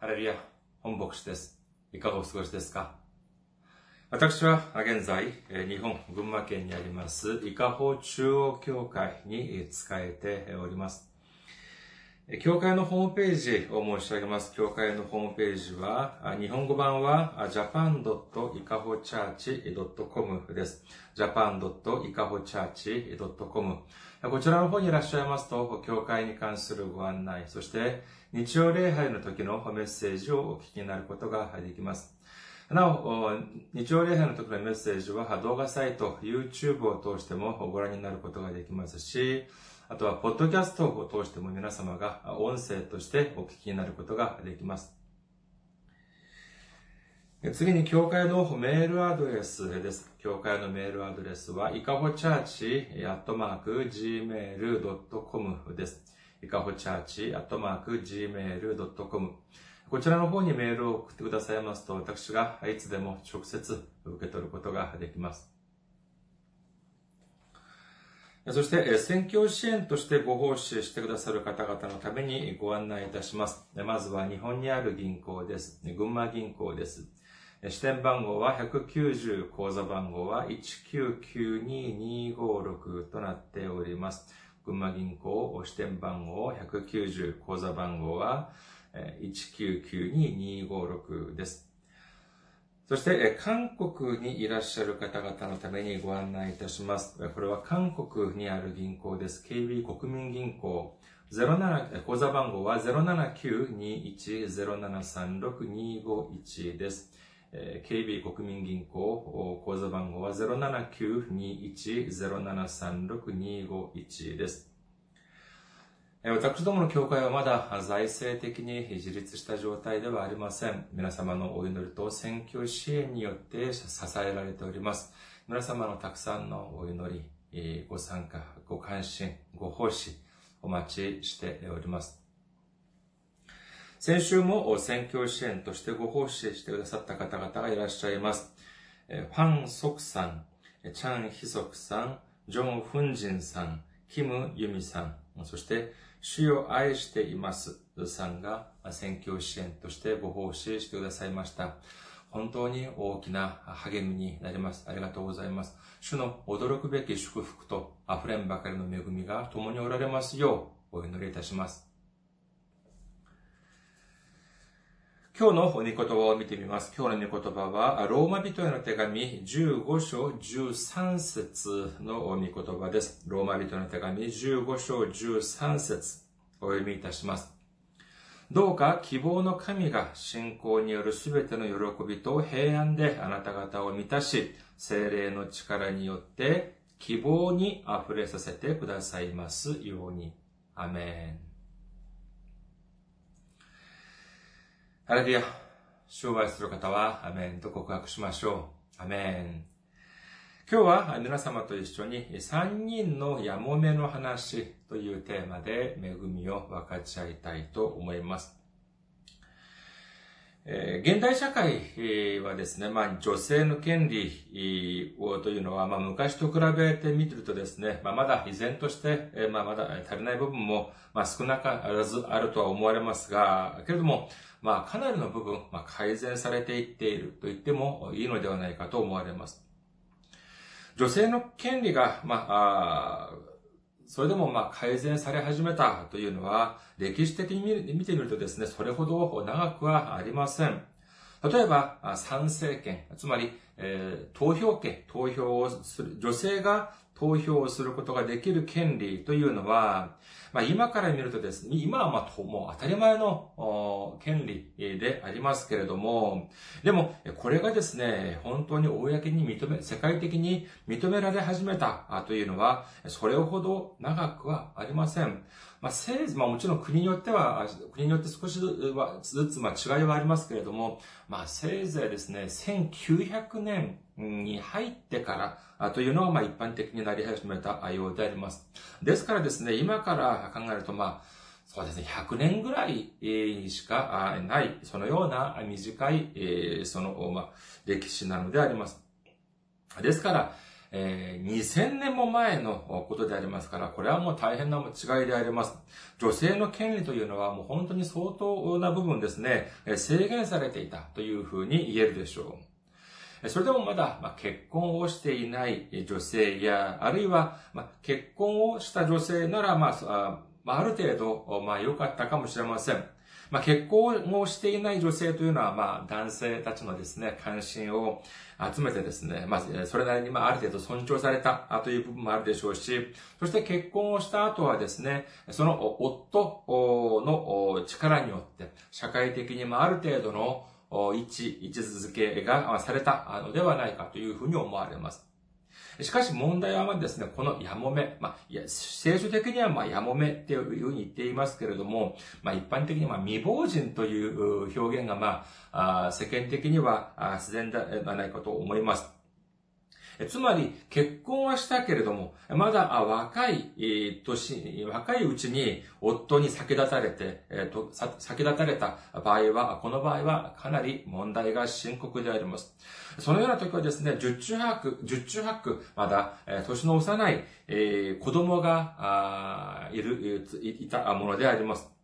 ハレルヤ、本牧師です。いかがお過ごしですか？私は現在、日本群馬県にあります、伊香保中央教会に仕えております。教会のホームページを申し上げます。教会のホームページは、日本語版は japan.ikahochurch.com です。japan.ikahochurch.com こちらの方にいらっしゃいますと、教会に関するご案内、そして日曜礼拝の時のメッセージをお聞きになることができます。なお、日曜礼拝の時のメッセージは動画サイト、YouTube を通してもご覧になることができますし、あとは、ポッドキャストを通しても皆様が音声としてお聞きになることができます。次に、教会のメールアドレスです。教会のメールアドレスは、いかほチャーチ、アットマーク、gmail.com です。いかほチャーチ、アットマーク、gmail.com。こちらの方にメールを送ってくださいますと、私がいつでも直接受け取ることができます。そして、選挙支援としてご奉仕してくださる方々のためにご案内いたします。まずは日本にある銀行です。群馬銀行です。支店番号は190、口座番号は1992256となっております。群馬銀行支店番号190、口座番号は1992256です。そして、韓国にいらっしゃる方々のためにご案内いたします。これは韓国にある銀行です。KB 国民銀行。07、口座番号は079-21-0736-251です。KB 国民銀行、口座番号は079-21-0736-251です。私どもの教会はまだ財政的に自立した状態ではありません。皆様のお祈りと選挙支援によって支えられております。皆様のたくさんのお祈り、ご参加、ご関心、ご奉仕、お待ちしております。先週も選挙支援としてご奉仕してくださった方々がいらっしゃいます。ファン・ソクさん、チャン・ヒソクさん、ジョン・フンジンさん、キム・ユミさん、そして主を愛していますさんが選挙支援としてご奉仕してくださいました。本当に大きな励みになります。ありがとうございます。主の驚くべき祝福と溢れんばかりの恵みが共におられますようお祈りいたします。今日の御言葉を見てみます。今日の御言葉は、ローマ人への手紙15章13節の御言葉です。ローマ人の手紙15章13節お読みいたします。どうか希望の神が信仰によるすべての喜びと平安であなた方を満たし、精霊の力によって希望に溢れさせてくださいますように。アメン。ハレルヤ。商売する方は、アメンと告白しましょう。アメン。今日は皆様と一緒に3人のやもめの話というテーマで恵みを分かち合いたいと思います。えー、現代社会はですね、まあ、女性の権利をというのは、まあ、昔と比べてみるとですね、まあ、まだ依然として、えー、まあ、まだ足りない部分も、まあ、少なからずあるとは思われますが、けれども、まあ、かなりの部分、まあ、改善されていっていると言ってもいいのではないかと思われます。女性の権利が、まあ、それでもまあ改善され始めたというのは、歴史的に見てみるとですね、それほど長くはありません。例えば、参政権、つまり、えー、投票権、投票をする、女性が投票をすることができる権利というのは、まあ、今から見るとですね、今はまあ、もう当たり前の権利でありますけれども、でも、これがですね、本当に公に認め、世界的に認められ始めたというのは、それほど長くはありません。まあ、せいぜい、まあもちろん国によっては、国によって少しずつ、まあ違いはありますけれども、まあせいぜいですね、1900年に入ってからというのは、まあ一般的になり始めたようであります。ですからですね、今から考えると、まあ、そうですね、100年ぐらいしかない、そのような短い、その、まあ、歴史なのであります。ですから、えー、2000年も前のことでありますから、これはもう大変な違いであります。女性の権利というのはもう本当に相当な部分ですね、制限されていたというふうに言えるでしょう。それでもまだ、結婚をしていない女性や、あるいは、結婚をした女性なら、まあ、ある程度、まあ、良かったかもしれません。まあ、結婚をしていない女性というのは、まあ、男性たちのですね、関心を集めてですね、まあ、それなりに、まあ、ある程度尊重されたという部分もあるでしょうし、そして結婚をした後はですね、その夫の力によって、社会的に、まあ、ある程度の位置、位置づけがされたのではないかというふうに思われます。しかし問題はですね、このやもめ、まあ、いや、聖書的にはまあやもめっていうふうに言っていますけれども、まあ一般的には未亡人という表現がまあ、世間的には自然ではないかと思います。つまり、結婚はしたけれども、まだ若い年、若いうちに夫に先立たれて、先立たれた場合は、この場合はかなり問題が深刻であります。そのような時はですね、十中八九、十中八九、まだ、年の幼い、子供がいる、いたものであります。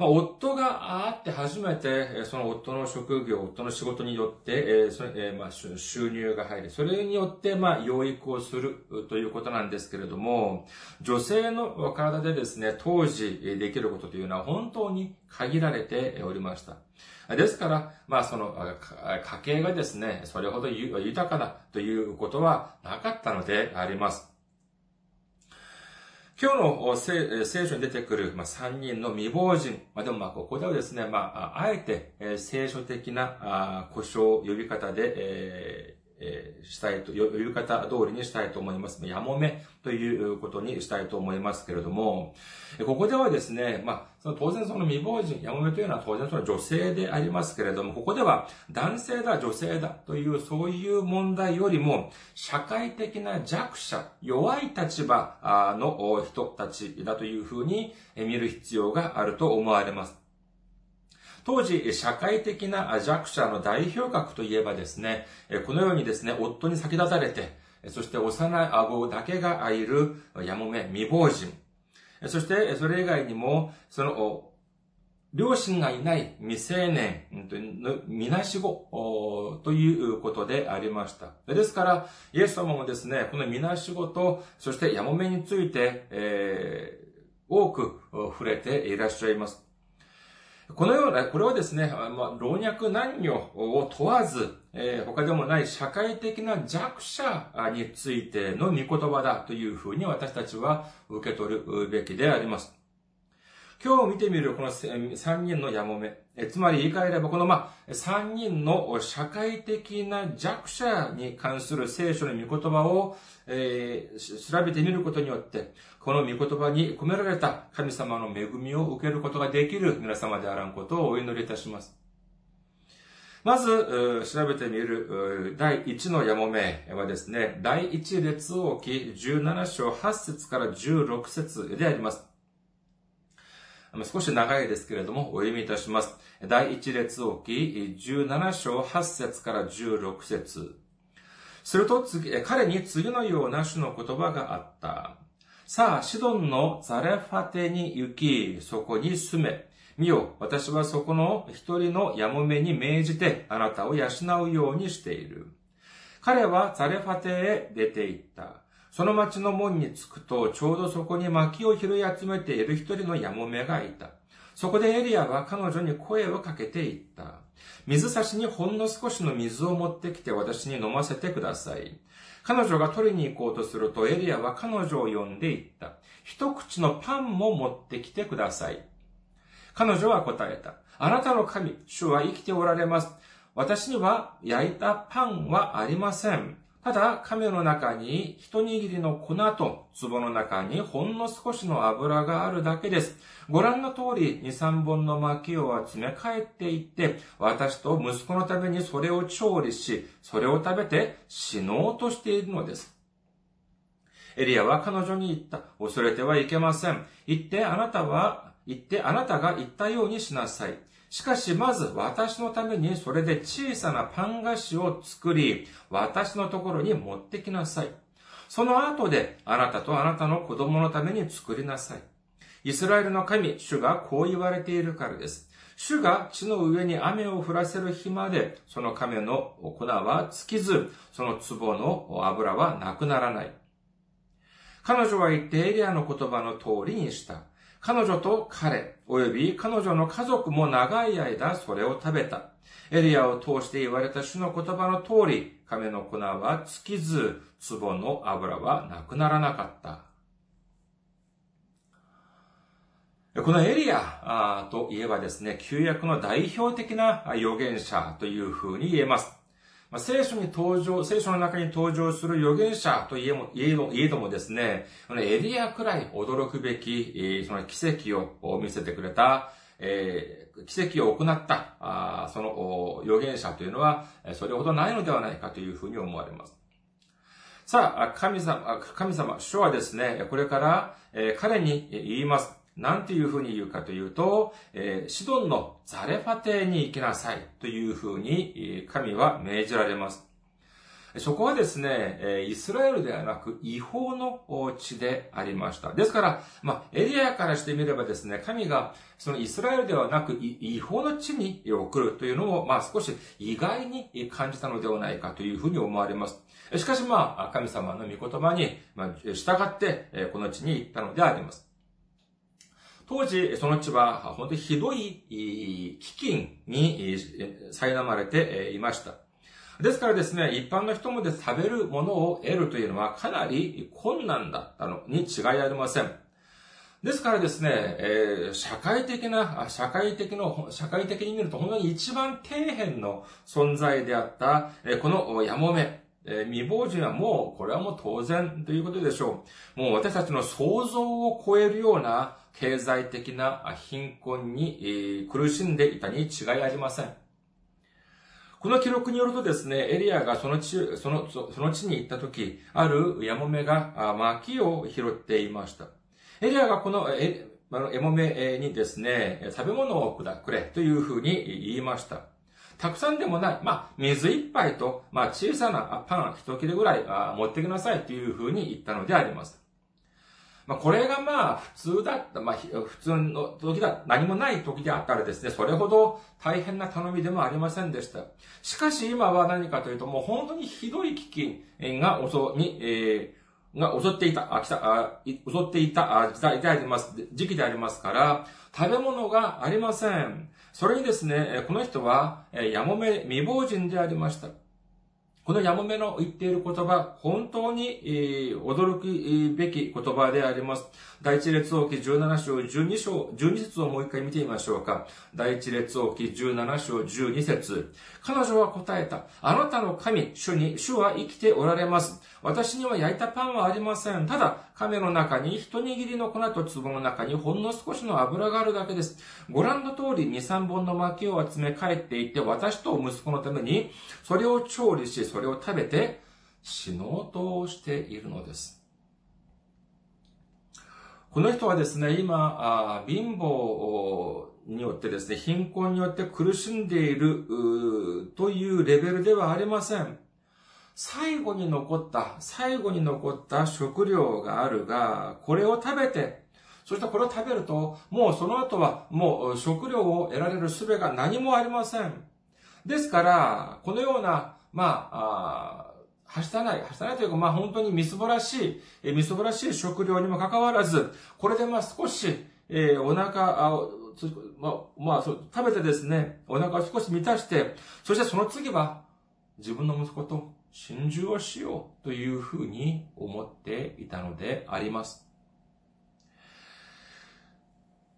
まあ、夫があって初めて、その夫の職業、夫の仕事によって、えーそれえー、まあ、収入が入り、それによって、まあ、養育をするということなんですけれども、女性の体でですね、当時できることというのは本当に限られておりました。ですから、まあその家計がですね、それほど豊かだということはなかったのであります。今日の聖書に出てくる、まあ、3人の未亡人。まあ、でもここではですね、まあ、あえて、聖書的な故障呼び方で、ええ、したいと、呼び方通りにしたいと思います。やもめということにしたいと思いますけれども、ここではですね、まあ、その当然その未亡人、やもめというのは当然その女性でありますけれども、ここでは男性だ、女性だというそういう問題よりも、社会的な弱者、弱い立場の人たちだというふうに見る必要があると思われます。当時、社会的な弱者の代表格といえばですね、このようにですね、夫に先立たれて、そして幼い顎だけがいるやもめ、未亡人。そして、それ以外にも、その、両親がいない未成年みなし子ということでありました。ですから、イエス様もですね、このみなし子と、そしてやもめについて、えー、多く触れていらっしゃいます。このような、これはですね、まあ、老若男女を問わず、えー、他でもない社会的な弱者についての御言葉だというふうに私たちは受け取るべきであります。今日見てみるこの三人のやもめ、つまり言い換えればこのまあ三人の社会的な弱者に関する聖書の御言葉を、えー、調べてみることによって、この御言葉に込められた神様の恵みを受けることができる皆様であらんことをお祈りいたします。まず、調べてみる第1のやもめはですね、第1列王記17章8節から16節であります。少し長いですけれども、お読みいたします。第一列王記17章8節から16節すると、彼に次のような種の言葉があった。さあ、シドンのザレファテに行き、そこに住め。見よ、私はそこの一人のやもめに命じて、あなたを養うようにしている。彼はザレファテへ出て行った。その町の門に着くと、ちょうどそこに薪を拾い集めている一人のやもめがいた。そこでエリアは彼女に声をかけていった。水差しにほんの少しの水を持ってきて私に飲ませてください。彼女が取りに行こうとするとエリアは彼女を呼んでいった。一口のパンも持ってきてください。彼女は答えた。あなたの神、主は生きておられます。私には焼いたパンはありません。ただ、亀の中に一握りの粉と、壺の中にほんの少しの油があるだけです。ご覧の通り、二三本の薪を集め帰っていって、私と息子のためにそれを調理し、それを食べて死のうとしているのです。エリアは彼女に言った。恐れてはいけません。言ってあなたは、言ってあなたが言ったようにしなさい。しかし、まず私のためにそれで小さなパン菓子を作り、私のところに持ってきなさい。その後で、あなたとあなたの子供のために作りなさい。イスラエルの神、主がこう言われているからです。主が地の上に雨を降らせる日まで、その亀の粉は尽きず、その壺の油はなくならない。彼女は言ってエリアの言葉の通りにした。彼女と彼、及び彼女の家族も長い間それを食べた。エリアを通して言われた主の言葉の通り、亀の粉は尽きず、壺の油はなくならなかった。このエリアといえばですね、旧約の代表的な預言者という風に言えます。まあ、聖書に登場、聖書の中に登場する預言者といえも、いえどいえどもですね、このエリアくらい驚くべき、その奇跡を見せてくれた、えー、奇跡を行った、あその預言者というのは、それほどないのではないかというふうに思われます。さあ、神様、神様、主はですね、これから、えー、彼に言います。なんていうふうに言うかというと、えー、シドンのザレファ邸に行きなさいというふうに神は命じられます。そこはですね、イスラエルではなく違法の地でありました。ですから、まあ、エリアからしてみればですね、神がそのイスラエルではなく違法の地に送るというのを、まあ、少し意外に感じたのではないかというふうに思われます。しかしまあ、神様の御言葉に従って、この地に行ったのであります。当時、その地は本当にひどい飢饉に苛まれていました。ですからですね、一般の人もで食べるものを得るというのはかなり困難だったのに違いありません。ですからですね、え、社会的な、社会的の、社会的に見ると本当に一番底辺の存在であった、え、このヤモメ、えー、未亡人はもう、これはもう当然ということでしょう。もう私たちの想像を超えるような経済的な貧困に苦しんでいたに違いありません。この記録によるとですね、エリアがその地、その、その地に行った時、あるヤモメが薪を拾っていました。エリアがこの、え、あの、エモメにですね、食べ物をくれというふうに言いました。たくさんでもない、まあ、水一杯と、まあ、小さなパン一切れぐらい持ってきなさいというふうに言ったのであります。まあ、これがまあ、普通だった、まあ、普通の時だ、何もない時であったらですね、それほど大変な頼みでもありませんでした。しかし今は何かというと、もう本当にひどい危機が襲、に、えー、が襲っていた、あ、来た、あ、襲っていた時代であります、時期でありますから、食べ物がありません。それにですね、この人は、やもめ未亡人でありました。このヤモメの言っている言葉、本当に、えー、驚くべき言葉であります。第一列王記17章12章、12節をもう一回見てみましょうか。第一列王記17章12節彼女は答えた。あなたの神、主に、主は生きておられます。私には焼いたパンはありません。ただ、亀の中に一握りの粉と壺の中にほんの少しの油があるだけです。ご覧の通り2、3本の薪を集め帰っていって、私と息子のために、それを調理し、それを食べて、死のうとしているのです。この人はですね、今、貧乏によってですね、貧困によって苦しんでいるというレベルではありません。最後に残った、最後に残った食料があるが、これを食べて、そしてこれを食べると、もうその後はもう食料を得られる術が何もありません。ですから、このような、まあ、あはしたない、はしたないというか、まあ本当にみすぼらしい、みすぼらしい食料にもかかわらず、これでまあ少し、えー、お腹、あまあ、まあ、食べてですね、お腹を少し満たして、そしてその次は、自分の息子と心中をしようというふうに思っていたのであります。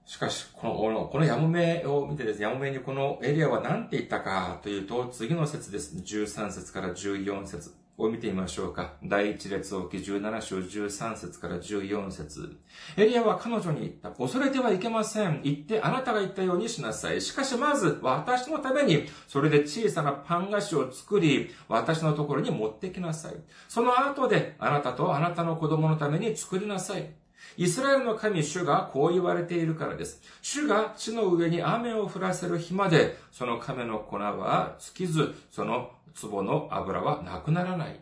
しかし、この、このヤモメを見てですね、ヤモメにこのエリアは何て言ったかというと、次の説です。13節から14節を見てみましょうか。第一列王記17章13節から14節エリアは彼女に言った。恐れてはいけません。言ってあなたが言ったようにしなさい。しかしまず私のためにそれで小さなパン菓子を作り、私のところに持ってきなさい。その後であなたとあなたの子供のために作りなさい。イスラエルの神主がこう言われているからです。主が地の上に雨を降らせる日まで、その亀の粉は尽きず、その壺の油はなくならない。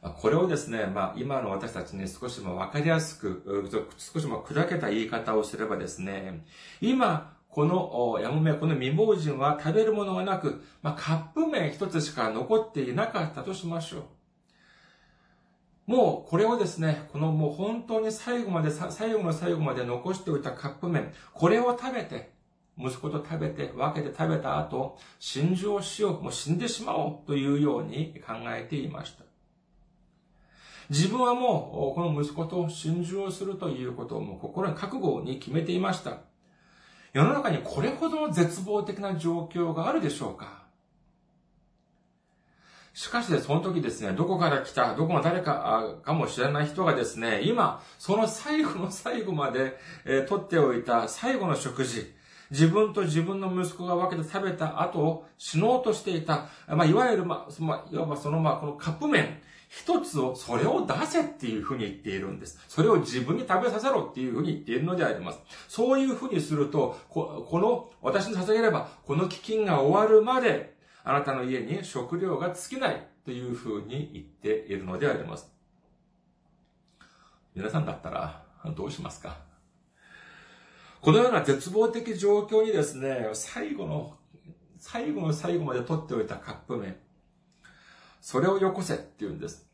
これをですね、まあ、今の私たちに少しもわかりやすく、少しも砕けた言い方をすればですね、今、このヤモメ、この未亡人は食べるものがなく、まあ、カップ麺一つしか残っていなかったとしましょう。もうこれをですね、このもう本当に最後まで、最後の最後まで残しておいたカップ麺、これを食べて、息子と食べて、分けて食べた後、心中しよう、もう死んでしまおうというように考えていました。自分はもう、この息子と心中をするということをもう心に覚悟に決めていました。世の中にこれほどの絶望的な状況があるでしょうかしかしで、その時ですね、どこから来た、どこの誰かかもしれない人がですね、今、その最後の最後まで、えー、取っておいた最後の食事、自分と自分の息子が分けて食べた後、死のうとしていた、まあ、いわゆる、まあ、いわばその、まあ、このカップ麺、一つを、それを出せっていうふうに言っているんです。それを自分に食べさせろっていうふうに言っているのであります。そういうふうにすると、この、私に捧げれば、この飢饉が終わるまで、あなたの家に食料が尽きないというふうに言っているのであります。皆さんだったら、どうしますか？このような絶望的状況にですね、最後の、最後の最後まで取っておいたカップ麺、それをよこせって言うんです。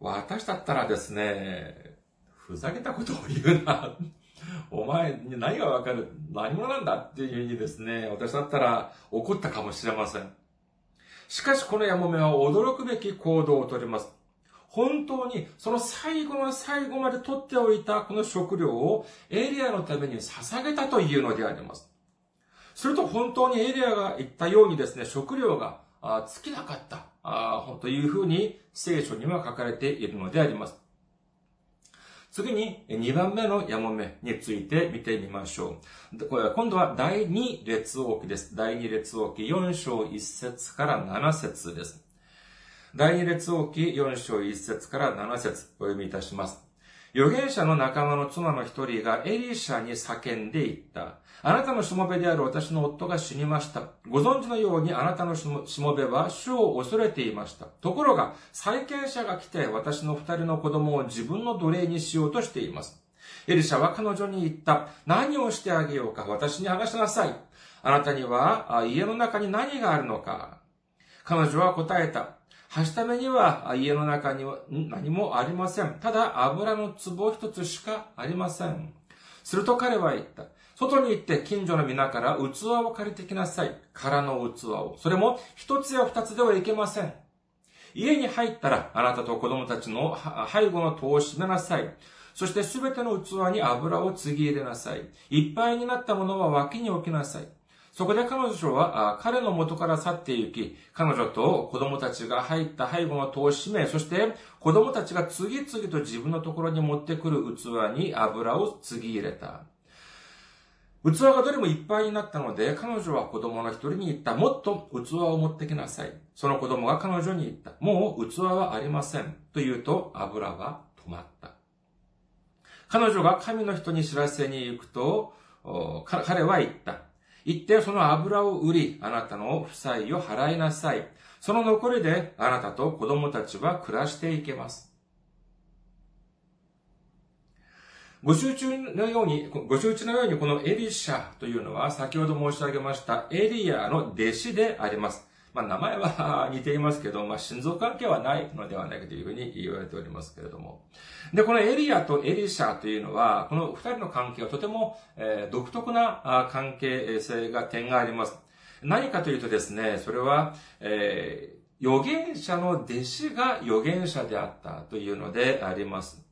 私だったらですね、ふざけたことを言うな。お前に何がわかる？何者なんだっていうふうにですね、私だったら怒ったかもしれません。しかしこのヤモメは驚くべき行動をとります。本当にその最後の最後まで取っておいたこの食料をエリアのために捧げたというのであります。すると本当にエリアが言ったようにですね、食料が尽きなかった。というふうに聖書には書かれているのであります。次に2番目のヤモメについて見てみましょう。これは今度は第2列王記です。第2列王記4章1節から7節です。第2列王記4章1節から7節お読みいたします。預言者の仲間の妻の一人がエリシャに叫んで言った。あなたのしもべである私の夫が死にました。ご存知のようにあなたのしもべは主を恐れていました。ところが、再建者が来て私の二人の子供を自分の奴隷にしようとしています。エリシャは彼女に言った。何をしてあげようか私に話しなさい。あなたには家の中に何があるのか彼女は答えた。はしためには家の中には何もありません。ただ油の壺一つしかありません。すると彼は言った。外に行って近所の皆から器を借りてきなさい。空の器を。それも一つや二つではいけません。家に入ったらあなたと子供たちの背後の戸を閉めなさい。そしてすべての器に油を継ぎ入れなさい。いっぱいになったものは脇に置きなさい。そこで彼女は彼の元から去って行き、彼女と子供たちが入った背後の戸を閉め、そして子供たちが次々と自分のところに持ってくる器に油を継ぎ入れた。器がどれもいっぱいになったので、彼女は子供の一人に言った。もっと器を持ってきなさい。その子供が彼女に言った。もう器はありません。と言うと油は止まった。彼女が神の人に知らせに行くと、彼は言った。行ってその油を売り、あなたの負債を払いなさい。その残りであなたと子供たちは暮らしていけます。ご集中のように、ご集中のようにこのエリシャというのは先ほど申し上げましたエリアの弟子であります。まあ名前は似ていますけど、まあ心臓関係はないのではないかというふうに言われておりますけれども。で、このエリアとエリシャというのは、この二人の関係はとても、え、独特な関係性が点があります。何かというとですね、それは、えー、預言者の弟子が預言者であったというのであります。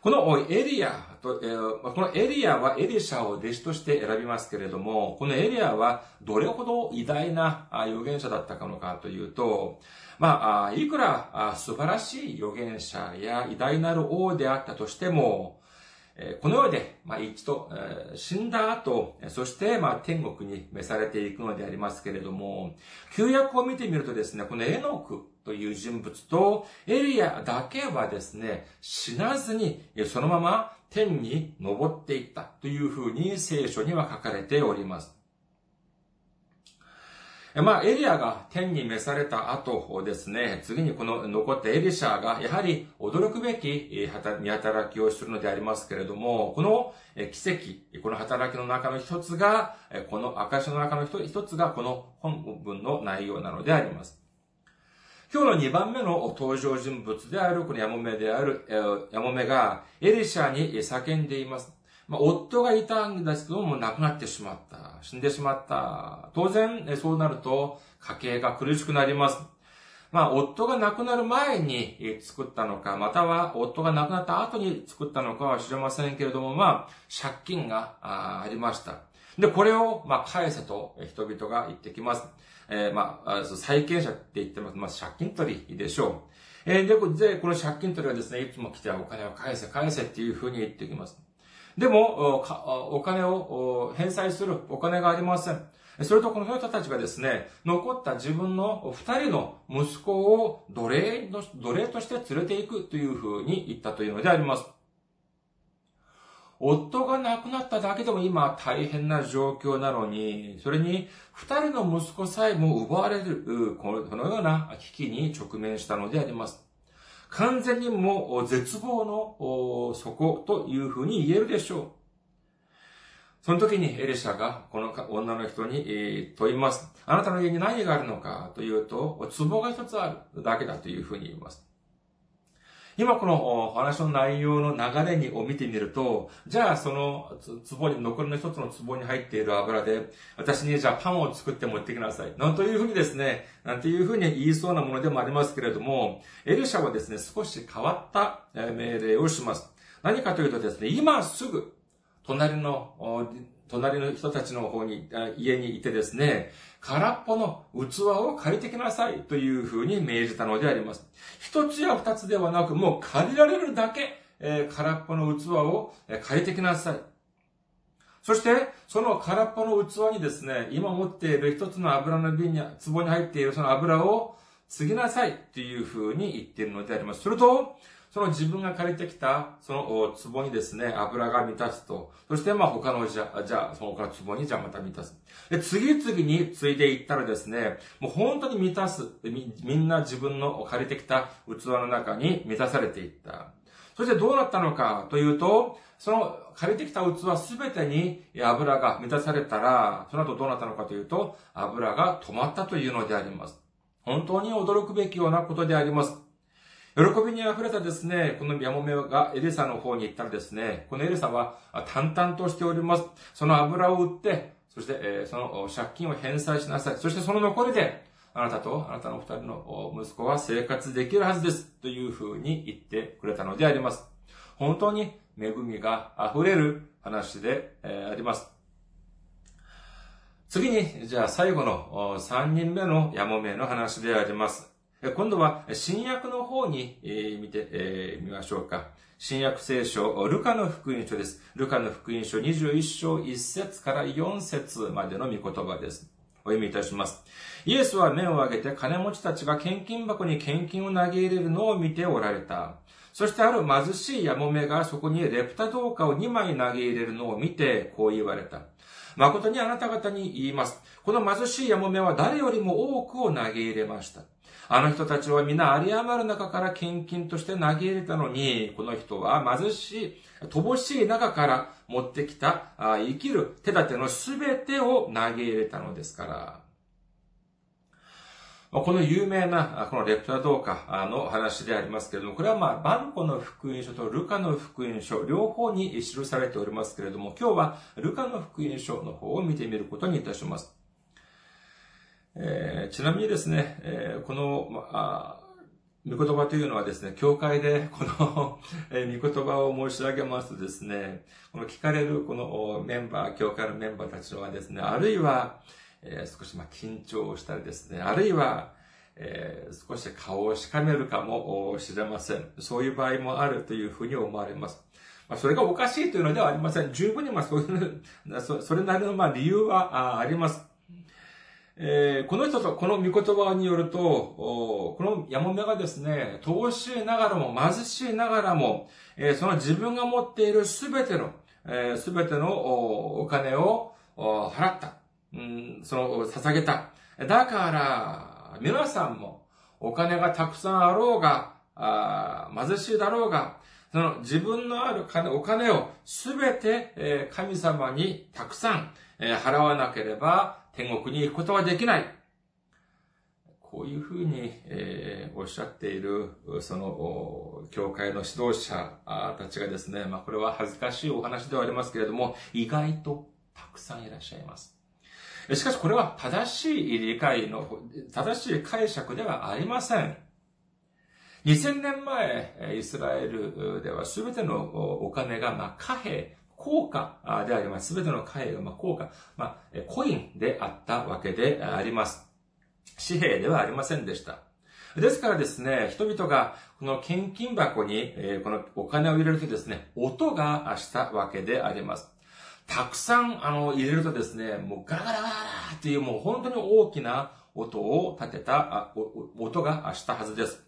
このエリアと、えー、このエリアはエリシャを弟子として選びますけれども、このエリアはどれほど偉大な預言者だったかのかというと、まあ、いくら素晴らしい預言者や偉大なる王であったとしても、この世で、まあ、一度、死んだ後、そして、まあ、天国に召されていくのでありますけれども、旧約を見てみるとですね、このエノクという人物と、エリアだけはですね、死なずに、そのまま天に登っていったというふうに聖書には書かれております。まあ、エリアが天に召された後ですね、次にこの残ったエリシャが、やはり驚くべき見働きをするのでありますけれども、この奇跡、この働きの中の一つが、この証の中の一つが、この本文の内容なのであります。今日の2番目の登場人物である、このヤモメである、ヤモメがエリシャに叫んでいます。まあ、夫がいたんですけども、亡くなってしまった。死んでしまった。当然、そうなると、家計が苦しくなります。まあ、夫が亡くなる前に作ったのか、または夫が亡くなった後に作ったのかは知れませんけれども、まあ、借金がありました。で、これを、まあ、返せと人々が言ってきます。えー、まあ、債権者って言ってます。まあ、借金取りでしょう。えー、で、で、この借金取りはですね、いつも来てお金を返せ、返せっていうふうに言ってきます。でも、お金を返済するお金がありません。それとこの人たちがですね、残った自分の二人の息子を奴隷奴隷として連れて行くというふうに言ったというのであります。夫が亡くなっただけでも今大変な状況なのに、それに二人の息子さえも奪われる、このような危機に直面したのであります。完全にもう絶望の底というふうに言えるでしょう。その時にエリシャがこの女の人に問います。あなたの家に何があるのかというと、壺が一つあるだけだというふうに言います。今このお話の内容の流れにを見てみると、じゃあその壺に、残りの一つの壺に入っている油で、私にじゃあパンを作って持ってきなさい。なんというふうにですね、なんていうふうに言いそうなものでもありますけれども、エルシャはですね、少し変わった命令をします。何かというとですね、今すぐ、隣の隣の人たちの方に、家にいてですね、空っぽの器を借りてきなさいというふうに命じたのであります。一つや二つではなく、もう借りられるだけ、えー、空っぽの器を借りてきなさい。そして、その空っぽの器にですね、今持っている一つの油の瓶に、壺に入っているその油を継ぎなさいというふうに言っているのであります。すると、その自分が借りてきた、その壺にですね、油が満たすと。そして、まあ他のじゃ、じゃあ、その他の壺にじゃあまた満たす。で、次々に継いでいったらですね、もう本当に満たす。み、みんな自分の借りてきた器の中に満たされていった。そしてどうなったのかというと、その借りてきた器すべてに油が満たされたら、その後どうなったのかというと、油が止まったというのであります。本当に驚くべきようなことであります。喜びに溢れたですね、このヤモメがエリサの方に行ったらですね、このエリサは淡々としております。その油を売って、そして、えその借金を返済しなさい。そしてその残りで、あなたとあなたの二人の息子は生活できるはずです。というふうに言ってくれたのであります。本当に恵みが溢れる話で、えあります。次に、じゃあ最後の三人目のヤモメの話であります。今度は新約の方に見てみましょうか。新約聖書、ルカの福音書です。ルカの福音書21章1節から4節までの御言葉です。お読みいたします。イエスは目を上げて金持ちたちが献金箱に献金を投げ入れるのを見ておられた。そしてある貧しいヤモメがそこにレプタ銅貨を2枚投げ入れるのを見てこう言われた。誠にあなた方に言います。この貧しいヤモメは誰よりも多くを投げ入れました。あの人たちは皆有り余る中から献金として投げ入れたのに、この人は貧しい、乏しい中から持ってきた生きる手立てのすべてを投げ入れたのですから。この有名な、このレプタ動画の話でありますけれども、これはまあ、バンコの福音書とルカの福音書、両方に記されておりますけれども、今日はルカの福音書の方を見てみることにいたします。えー、ちなみにですね、えー、この、まあ、御言葉というのはですね、教会でこの え、御言葉を申し上げますとですね、この聞かれるこのメンバー、教会のメンバーたちはですね、あるいは、えー、少しまあ緊張したりですね、あるいは、えー、少し顔をしかめるかもしれません。そういう場合もあるというふうに思われます。まあ、それがおかしいというのではありません。十分にまあそういう、それなりのまあ理由はあります。えー、この人と、この御言葉によると、このヤモメがですね、乏しいながらも、貧しいながらも、えー、その自分が持っているすべての、す、え、べ、てのお金を払った。うん、その、捧げた。だから、皆さんも、お金がたくさんあろうが、貧しいだろうが、その自分のある金、お金をすべて、えー、神様にたくさん、えー、払わなければ、天国に行くことはできない。こういうふうに、えー、おっしゃっている、その、教会の指導者たちがですね、まあこれは恥ずかしいお話ではありますけれども、意外とたくさんいらっしゃいます。しかしこれは正しい理解の、正しい解釈ではありません。2000年前、イスラエルでは全てのお金が、まあ、貨幣、効果であります。すべての貨幣が、ま、効果、まあ、コインであったわけであります。紙幣ではありませんでした。ですからですね、人々がこの献金箱に、えこのお金を入れるとですね、音がしたわけであります。たくさん、あの、入れるとですね、もうガラガラガラっていうもう本当に大きな音を立てた、音がしたはずです。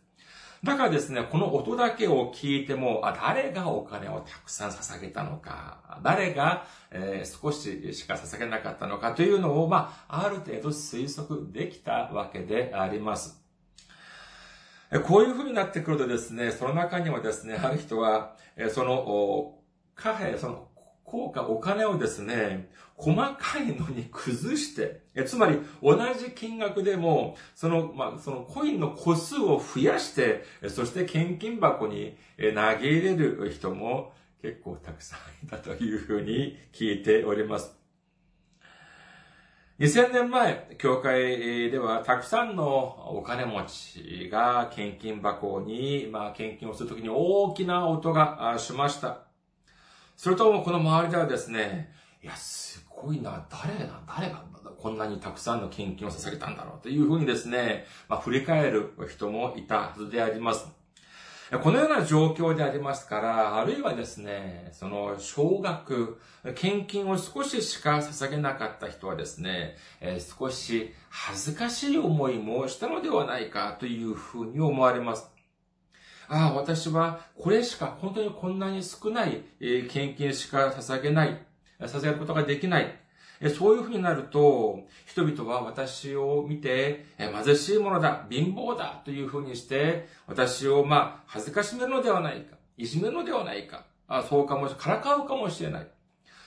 だからですね、この音だけを聞いても、あ、誰がお金をたくさん捧げたのか、誰が、えー、少ししか捧げなかったのかというのを、まあ、ある程度推測できたわけであります。こういう風になってくるとですね、その中にはですね、ある人は、その、貨幣、その効果、お金をですね、細かいのに崩して、えつまり同じ金額でも、その、まあ、そのコインの個数を増やして、そして献金箱に投げ入れる人も結構たくさんいたというふうに聞いております。2000年前、教会ではたくさんのお金持ちが献金箱に、まあ、献金をするときに大きな音がしました。それともこの周りではですね、いや、すごいな、誰が、誰がこんなにたくさんの献金を捧げたんだろうというふうにですね、まあ、振り返る人もいたはずであります。このような状況でありますから、あるいはですね、その、少額、献金を少ししか捧げなかった人はですね、えー、少し恥ずかしい思いもしたのではないかというふうに思われます。ああ、私はこれしか、本当にこんなに少ない、献金しか捧げない、捧げることができない。そういうふうになると、人々は私を見て、貧しいものだ、貧乏だというふうにして、私をまあ、恥ずかしめるのではないか、いじめるのではないか、あそうかもし、からかうかもしれない。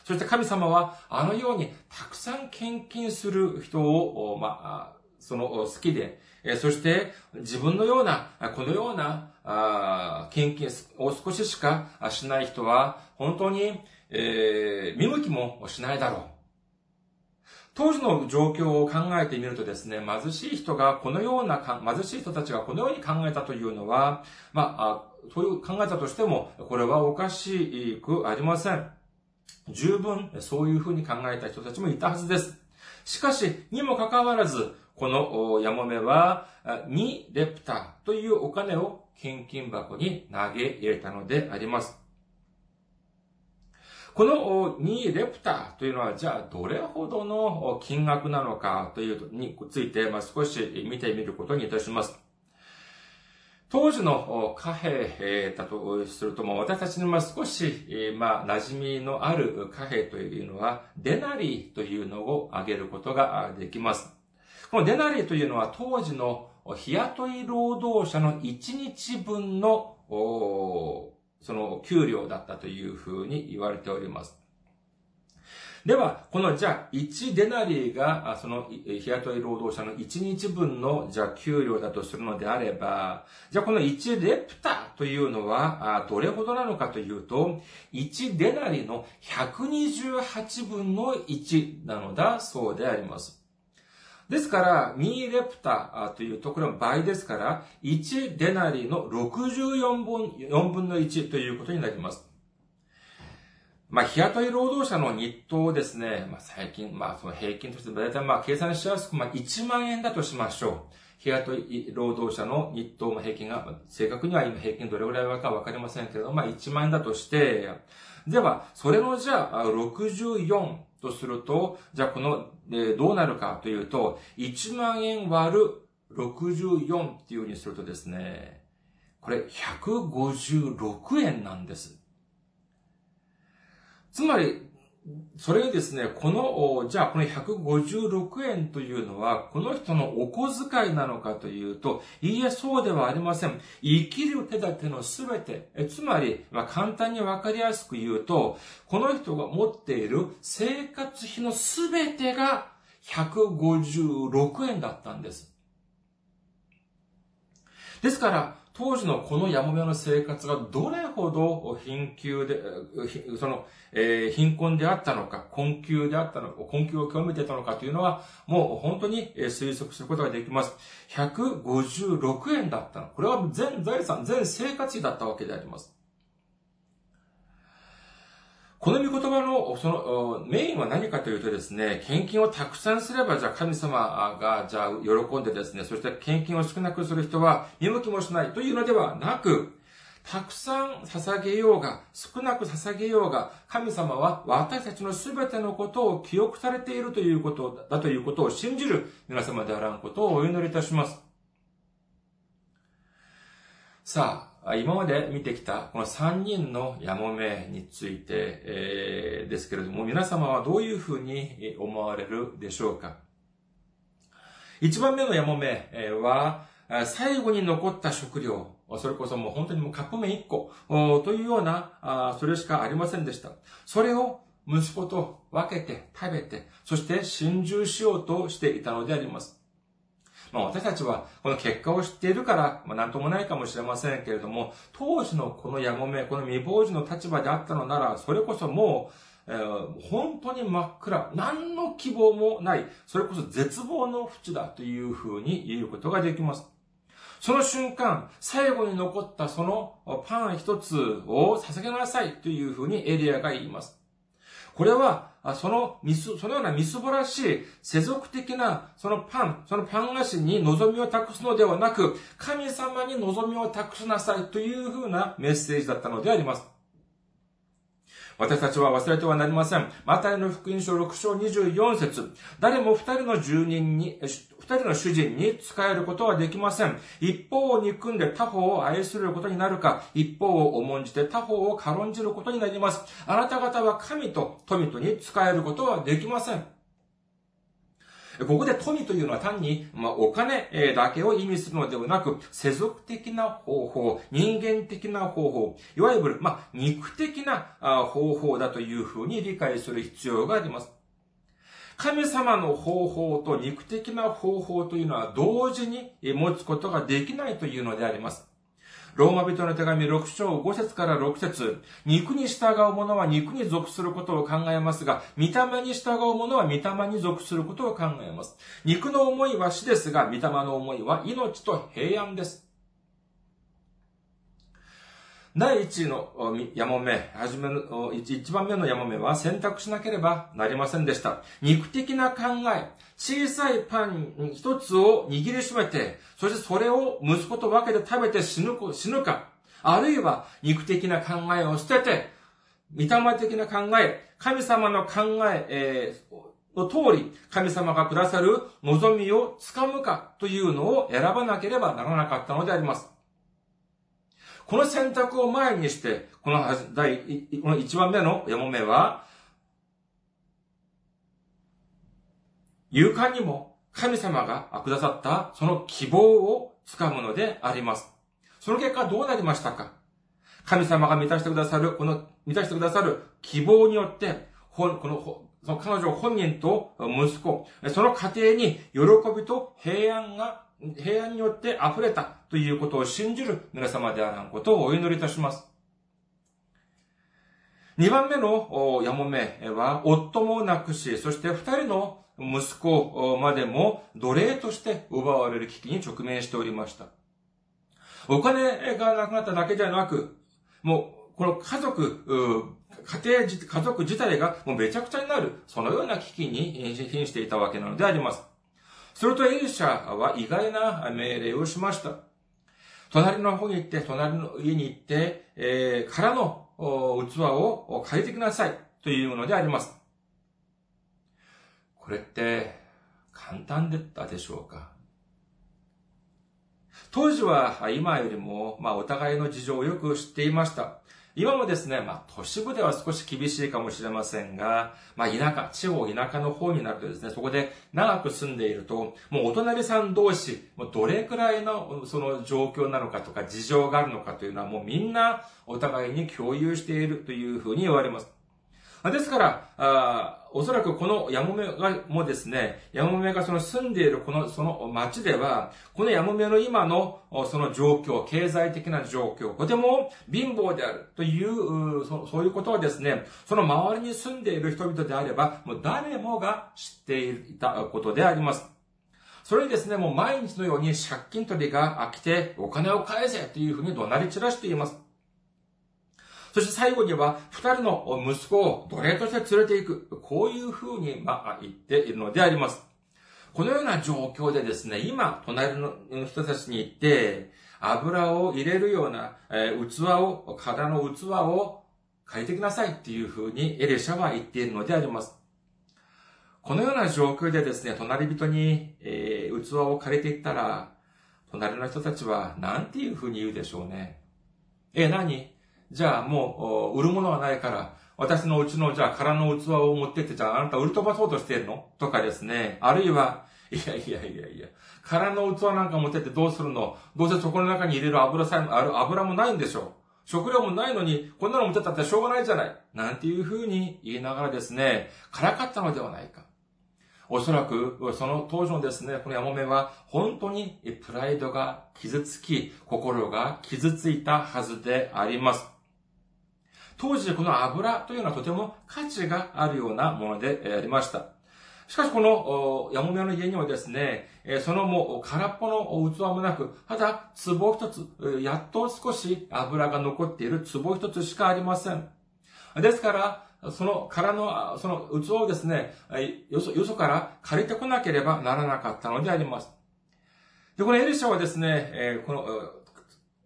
そして神様は、あのようにたくさん献金する人を、まあ、その好きで、そして自分のような、このようなあ献金を少ししかしない人は、本当に、えー、見向きもしないだろう。当時の状況を考えてみるとですね、貧しい人がこのような、貧しい人たちがこのように考えたというのは、まあ、そういう考えたとしても、これはおかしくありません。十分そういうふうに考えた人たちもいたはずです。しかし、にもかかわらず、このヤモメは、2レプターというお金を献金箱に投げ入れたのであります。この2レプターというのは、じゃあどれほどの金額なのかというについて、まあ、少し見てみることにいたします。当時の貨幣だとすると、も私たちにも少し、まあ、馴染みのある貨幣というのは、デナリーというのを挙げることができます。このデナリーというのは当時の日雇い労働者の1日分の、その給料だったというふうに言われております。では、このじゃあ1デナリーがその日雇い労働者の1日分のじゃあ給料だとするのであれば、じゃあこの1レプタというのはどれほどなのかというと、1デナリーの128分の1なのだそうであります。ですから、ミーレプタというところの倍ですから、1デナリの64分 ,4 分の1ということになります。まあ、日雇い労働者の日当ですね、まあ、最近、まあ、その平均として大体まあ、計算しやすく、まあ、1万円だとしましょう。日雇い労働者の日当の平均が、正確には今平均どれぐらいかわかりませんけれど、まあ、1万円だとして、では、それのじゃあ、64、とすると、じゃあこの、えー、どうなるかというと、1万円割る64っていう風にするとですね、これ156円なんです。つまり、それがですね、この、じゃあこの156円というのは、この人のお小遣いなのかというと、いいえ、そうではありません。生きる手立てのすべて、つまり、まあ、簡単にわかりやすく言うと、この人が持っている生活費のすべてが156円だったんです。ですから、当時のこのヤモメの生活がどれほど貧窮で、その、えー、貧困であったのか、困窮であったのか、困窮を極めていたのかというのは、もう本当に推測することができます。156円だったの。これは全財産、全生活費だったわけであります。この御言葉の、その、メインは何かというとですね、献金をたくさんすれば、じゃあ神様が、じゃあ喜んでですね、そして献金を少なくする人は見向きもしないというのではなく、たくさん捧げようが、少なく捧げようが、神様は私たちのすべてのことを記憶されているということだということを信じる皆様であらんことをお祈りいたします。さあ、今まで見てきたこの3人のやもめについて、えー、ですけれども、皆様はどういうふうに思われるでしょうか？一番目のやもめは、最後に残った食料、それこそもう本当にもうカップ麺1個というような、それしかありませんでした。それを息子と分けて食べて、そして心中しようとしていたのであります。まあ私たちはこの結果を知っているから、まあなんともないかもしれませんけれども、当時のこのやもめ、この未亡児の立場であったのなら、それこそもう、えー、本当に真っ暗、何の希望もない、それこそ絶望の淵だというふうに言うことができます。その瞬間、最後に残ったそのパン一つを捧げなさいというふうにエリアが言います。これは、そのみす、そのようなみすぼらしい世俗的なそのパン、そのパン菓子に望みを託すのではなく、神様に望みを託しなさいというふうなメッセージだったのであります。私たちは忘れてはなりません。マタイの福音書6章24節誰も二人の住人に、二人の主人に仕えることはできません。一方を憎んで他方を愛することになるか、一方を重んじて他方を軽んじることになります。あなた方は神と富とに仕えることはできません。ここで富というのは単に、まあ、お金だけを意味するのではなく、世俗的な方法、人間的な方法、いわゆる、まあ、肉的な方法だというふうに理解する必要があります。神様の方法と肉的な方法というのは同時に持つことができないというのであります。ローマ人の手紙6章5節から6節肉に従う者は肉に属することを考えますが、見た目に従う者は見た目に属することを考えます。肉の思いは死ですが、見た目の思いは命と平安です。第一のやもめ、はじめの、一番目のやもめは選択しなければなりませんでした。肉的な考え、小さいパン一つを握りしめて、そしてそれを息子と分けて食べて死ぬ死ぬか、あるいは肉的な考えを捨てて、御霊的な考え、神様の考え、えー、の通り、神様がくださる望みをつかむかというのを選ばなければならなかったのであります。この選択を前にして、この第、この一番目のやもめは、勇敢にも神様がくださったその希望をつかむのであります。その結果どうなりましたか？神様が満たしてくださる、この満たしてくださる希望によって、この、その彼女本人と息子、その家庭に喜びと平安が平安によって溢れたということを信じる皆様であらんことをお祈りいたします。二番目のやもめは、夫も亡くし、そして二人の息子までも奴隷として奪われる危機に直面しておりました。お金がなくなっただけではなく、もう、この家族、家庭、家族自体がもうめちゃくちゃになる、そのような危機に瀕していたわけなのであります。するとエリシャは意外な命令をしました。隣の方に行って、隣の家に行って、えー、空の器を借りてきなさいというものであります。これって簡単だったでしょうか？当時は今よりも、まあ、お互いの事情をよく知っていました。今もですね、まあ、都市部では少し厳しいかもしれませんが、まあ、田舎、地方、田舎の方になるとですね、そこで長く住んでいると、もうお隣さん同士、もうどれくらいのその状況なのかとか事情があるのかというのはもうみんなお互いに共有しているというふうに言われます。ですから、あおそらくこのヤモメが、もですね、ヤモメがその住んでいるこの、その町では、このヤモメの今のその状況、経済的な状況、とても貧乏であるというそ、そういうことはですね、その周りに住んでいる人々であれば、もう誰もが知っていたことであります。それにですね、もう毎日のように借金取りが来て、お金を返せというふうに怒鳴り散らしています。そして最後には、二人の息子を奴隷として連れて行く。こういうふうに、まあ、言っているのであります。このような状況でですね、今、隣の人たちに行って、油を入れるような、えー、器を、型の器を借りてきなさいっていうふうにエレシャは言っているのであります。このような状況でですね、隣人に、えー、器を借りていったら、隣の人たちは何ていうふうに言うでしょうね。え、何？じゃあもう、売るものがないから、私のうちの、じゃあ空の器を持ってって、じゃああなた売り飛ばそうとしてるの？とかですね。あるいは、いやいやいやいや、空の器なんか持ってってどうするの？どうせそこの中に入れる油さえある油もないんでしょう食料もないのに、こんなの持ってったってしょうがないじゃない。なんていうふうに言いながらですね、からかったのではないか。おそらく、その当時のですね、このヤモメは、本当にプライドが傷つき、心が傷ついたはずであります。当時この油というのはとても価値があるようなものでありました。しかしこの、ヤモメの家にはですね、そのもう空っぽの器もなく、ただ壺一つ、やっと少し油が残っている壺一つしかありません。ですから、その空の、その器をですね、よそ、よそから借りてこなければならなかったのであります。で、このエリシャはですね、この、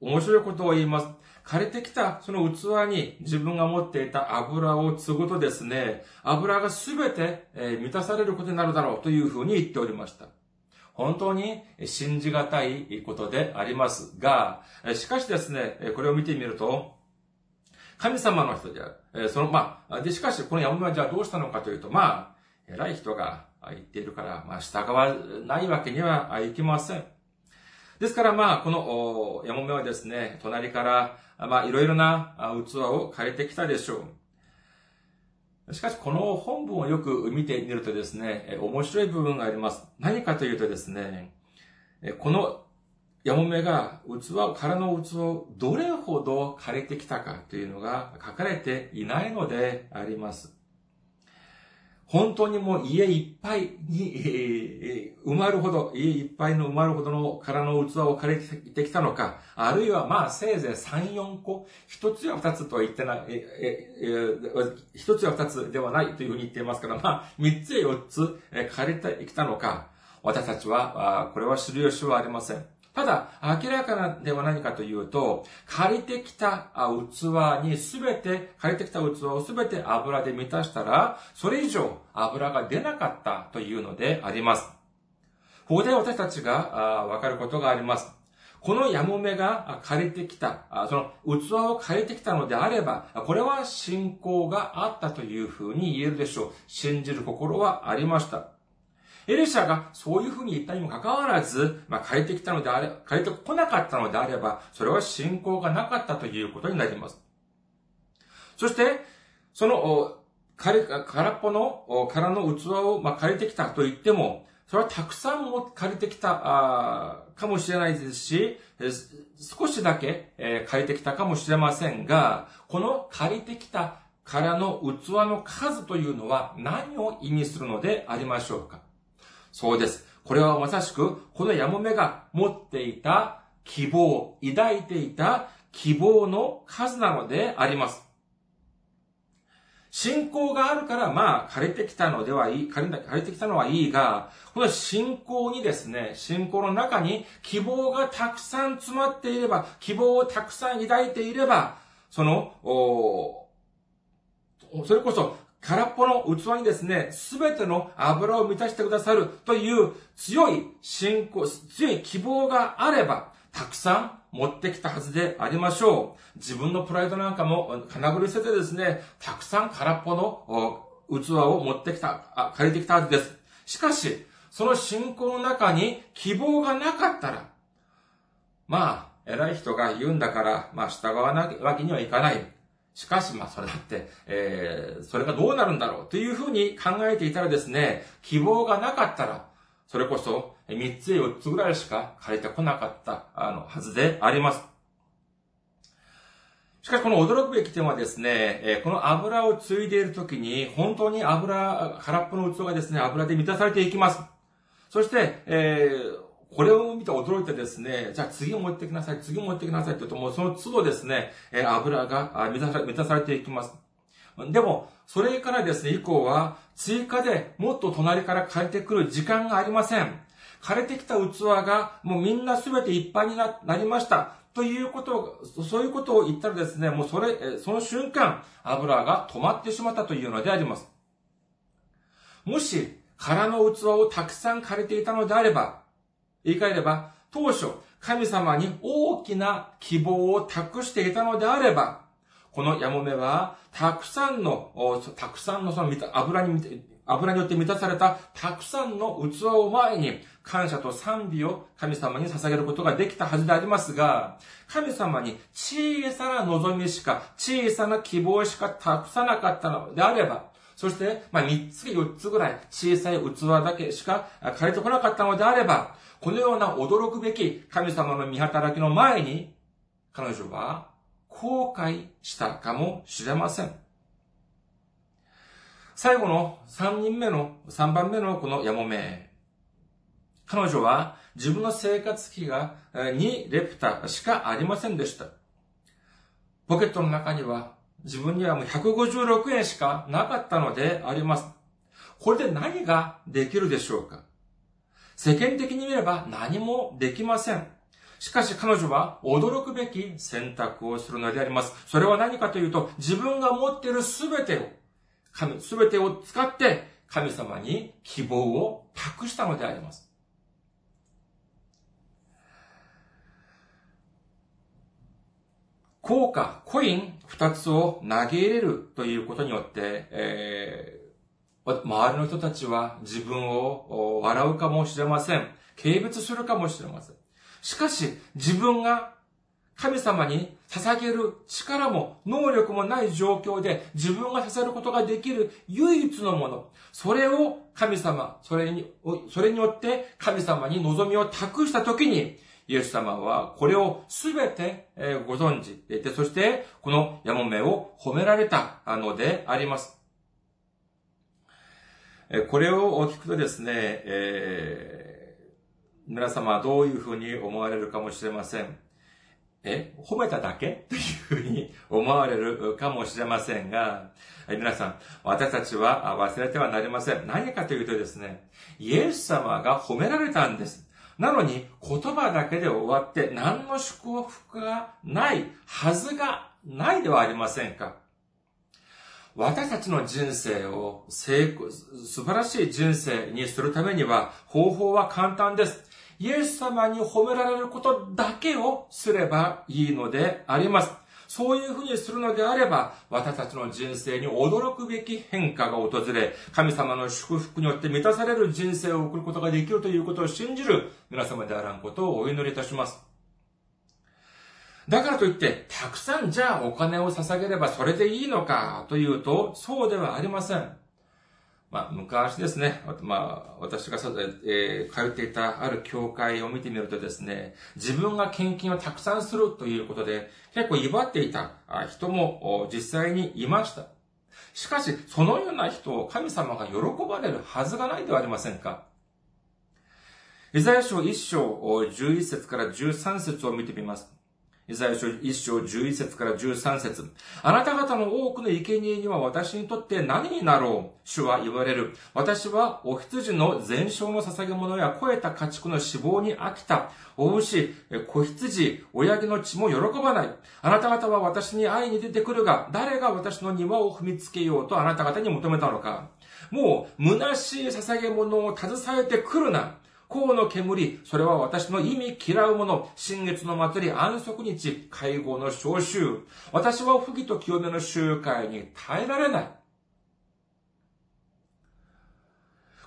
面白いことを言います。借りてきたその器に自分が持っていた油を継ぐとですね、油がすべて満たされることになるだろうというふうに言っておりました。本当に信じがたいことでありますが、しかしですね、これを見てみると、神様の人である。その、まあ、で、しかし、この山村はじゃあどうしたのかというと、まあ、偉い人が言っているから、まあ、従わないわけにはいきません。ですからまあ、この、ヤモメはですね、隣から、まあ、いろいろな器を借りてきたでしょう。しかし、この本文をよく見てみるとですね、面白い部分があります。何かというとですね、このヤモメが器、空の器をどれほど借りてきたかというのが書かれていないのであります。本当にもう家いっぱいに、えー、埋まるほど、家いっぱいの埋まるほどの空の器を借りてきたのか、あるいはまあせいぜい3、4個、一つや二つとは言ってない、ええー、一つや二つではないというふうに言っていますから、まあ三つや四つ借りてきたのか、私たちは、これは知る由はありません。ただ、明らかなでは何かというと、借りてきた器にすべて、借りてきた器をすべて油で満たしたら、それ以上油が出なかったというのであります。ここで私たちがわかることがあります。このヤモメが借りてきた、その器を借りてきたのであれば、これは信仰があったというふうに言えるでしょう。信じる心はありました。エリシャがそういうふうに言ったにもかかわらず、まあ、借りてきたのであれ、借りてこなかったのであれば、それは信仰がなかったということになります。そして、その、空っぽの、空の器を、まあ、借りてきたと言っても、それはたくさんも借りてきた、かもしれないですし、少しだけ、え、借りてきたかもしれませんが、この借りてきた空の器の数というのは何を意味するのでありましょうか？そうです。これはまさしく、このヤモメが持っていた希望、抱いていた希望の数なのであります。信仰があるから、まあ、借りてきたのではいい、借り借りてきたのはいいが、この信仰にですね、信仰の中に希望がたくさん詰まっていれば、希望をたくさん抱いていれば、その、おそれこそ空っぽの器にですね、すべての油を満たしてくださるという強い信仰、強い希望があれば、たくさん持ってきたはずでありましょう。自分のプライドなんかも金繰り捨ててですね、たくさん空っぽの器を持ってきた、あ借りてきたはずです。しかし、その信仰の中に希望がなかったら、まあ、偉い人が言うんだから、まあ、従わなわけにはいかない。しかし、まあ、それだって、えー、それがどうなるんだろうというふうに考えていたらですね、希望がなかったら、それこそ、3つや4つぐらいしか借りてこなかった、あの、はずであります。しかし、この驚くべき点はですね、えこの油を継いでいるときに、本当に油、空っぽの器がですね、油で満たされていきます。そして、えー、これを見て驚いてですね、じゃあ次持ってきなさい、次を持ってきなさいって言うと、もうその都度ですね、え油が満たされ、満たされていきます。でも、それからですね、以降は、追加でもっと隣から借りてくる時間がありません。借りてきた器が、もうみんなすべていっぱいになりました。ということを、そういうことを言ったらですね、もうそれ、その瞬間、油が止まってしまったというのであります。もし、空の器をたくさん借りていたのであれば、言い換えれば、当初、神様に大きな希望を託していたのであれば、このヤモメは、たくさんの、たくさんのその油に、油によって満たされたたくさんの器を前に、感謝と賛美を神様に捧げることができたはずでありますが、神様に小さな望みしか、小さな希望しか託さなかったのであれば、そして、まあ、3つ4つぐらい小さい器だけしか借りてこなかったのであれば、このような驚くべき神様の見働きの前に、彼女は後悔したかもしれません。最後の3人目の、3番目のこのヤモメ。彼女は自分の生活費が2レプタしかありませんでした。ポケットの中には自分にはもう156円しかなかったのであります。これで何ができるでしょうか？世間的に見れば何もできません。しかし彼女は驚くべき選択をするのであります。それは何かというと、自分が持っているすべてを、神、すべてを使って神様に希望を託したのであります。効果、コイン二つを投げ入れるということによって、えー、周りの人たちは自分を笑うかもしれません。軽蔑するかもしれません。しかし、自分が神様に捧げる力も能力もない状況で自分が捧げることができる唯一のもの。それを神様、それに、それによって神様に望みを託したときに、イエス様はこれをすべてご存知で、そしてこのヤモメを褒められたのであります。これを聞くとですね、えー、皆様はどういうふうに思われるかもしれません。え、褒めただけ？というふうに思われるかもしれませんが、皆さん、私たちは忘れてはなりません。何かというとですね、イエス様が褒められたんです。なのに言葉だけで終わって何の祝福がないはずがないではありませんか？私たちの人生を成功、素晴らしい人生にするためには方法は簡単です。イエス様に褒められることだけをすればいいのであります。そういうふうにするのであれば、私たちの人生に驚くべき変化が訪れ、神様の祝福によって満たされる人生を送ることができるということを信じる皆様であらんことをお祈りいたします。だからといって、たくさんじゃあお金を捧げればそれでいいのかというと、そうではありません。まあ、昔ですね、まあ、私が、えー、通っていたある教会を見てみるとですね、自分が献金をたくさんするということで、結構威張っていた人も実際にいました。しかし、そのような人を神様が喜ばれるはずがないではありませんか。イザヤ書1章11節から13節を見てみます。イザヤ書1章11節から13節あなた方の多くの生贄には私にとって何になろう？主は言われる。私はお羊の全焼の捧げ物や肥えた家畜の死亡に飽きた。お牛、子羊、親木の血も喜ばない。あなた方は私に会いに出てくるが、誰が私の庭を踏みつけようとあなた方に求めたのか？もう、虚しい捧げ物を携えてくるな。甲の煙、それは私の意味嫌うもの、新月の祭り、安息日、会合の召集。私は不義と清めの集会に耐えられない。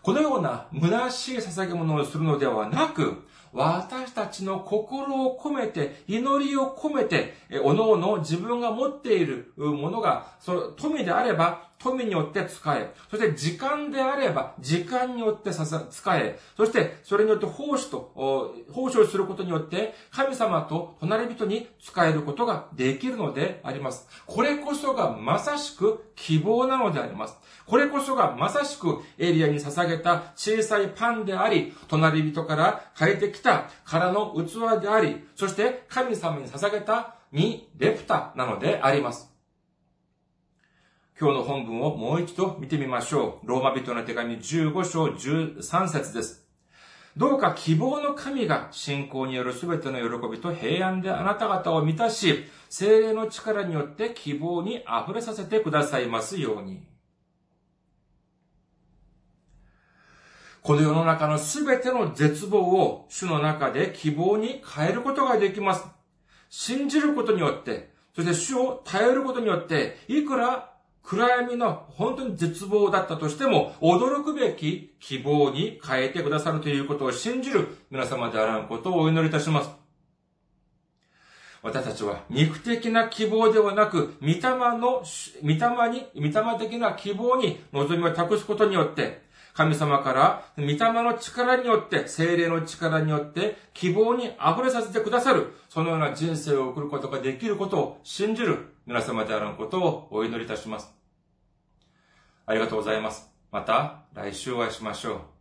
このような虚しい捧げ物をするのではなく、私たちの心を込めて、祈りを込めて、おのおの自分が持っているものが、その富であれば、富によって使え、そして時間であれば、時間によってさ使え、そしてそれによって奉仕と、奉仕をすることによって、神様と隣人に使えることができるのであります。これこそがまさしく希望なのであります。これこそがまさしくエリアに捧げた小さいパンであり、隣人から変えてきた空の器であり、そして神様に捧げたにレプタなのであります。今日の本文をもう一度見てみましょう。ローマ人の手紙15章13節です。どうか希望の神が信仰によるすべての喜びと平安であなた方を満たし、精霊の力によって希望に溢れさせてくださいますように。この世の中のすべての絶望を主の中で希望に変えることができます。信じることによって、そして主を頼ることによって、いくら暗闇の本当に絶望だったとしても、驚くべき希望に変えてくださるということを信じる皆様であらんことをお祈りいたします。私たちは肉的な希望ではなく、御霊の、御霊に、御霊的な希望に望みを託すことによって、神様から、御霊の力によって、精霊の力によって、希望に溢れさせてくださる、そのような人生を送ることができることを信じる皆様であることをお祈りいたします。ありがとうございます。また来週お会いしましょう。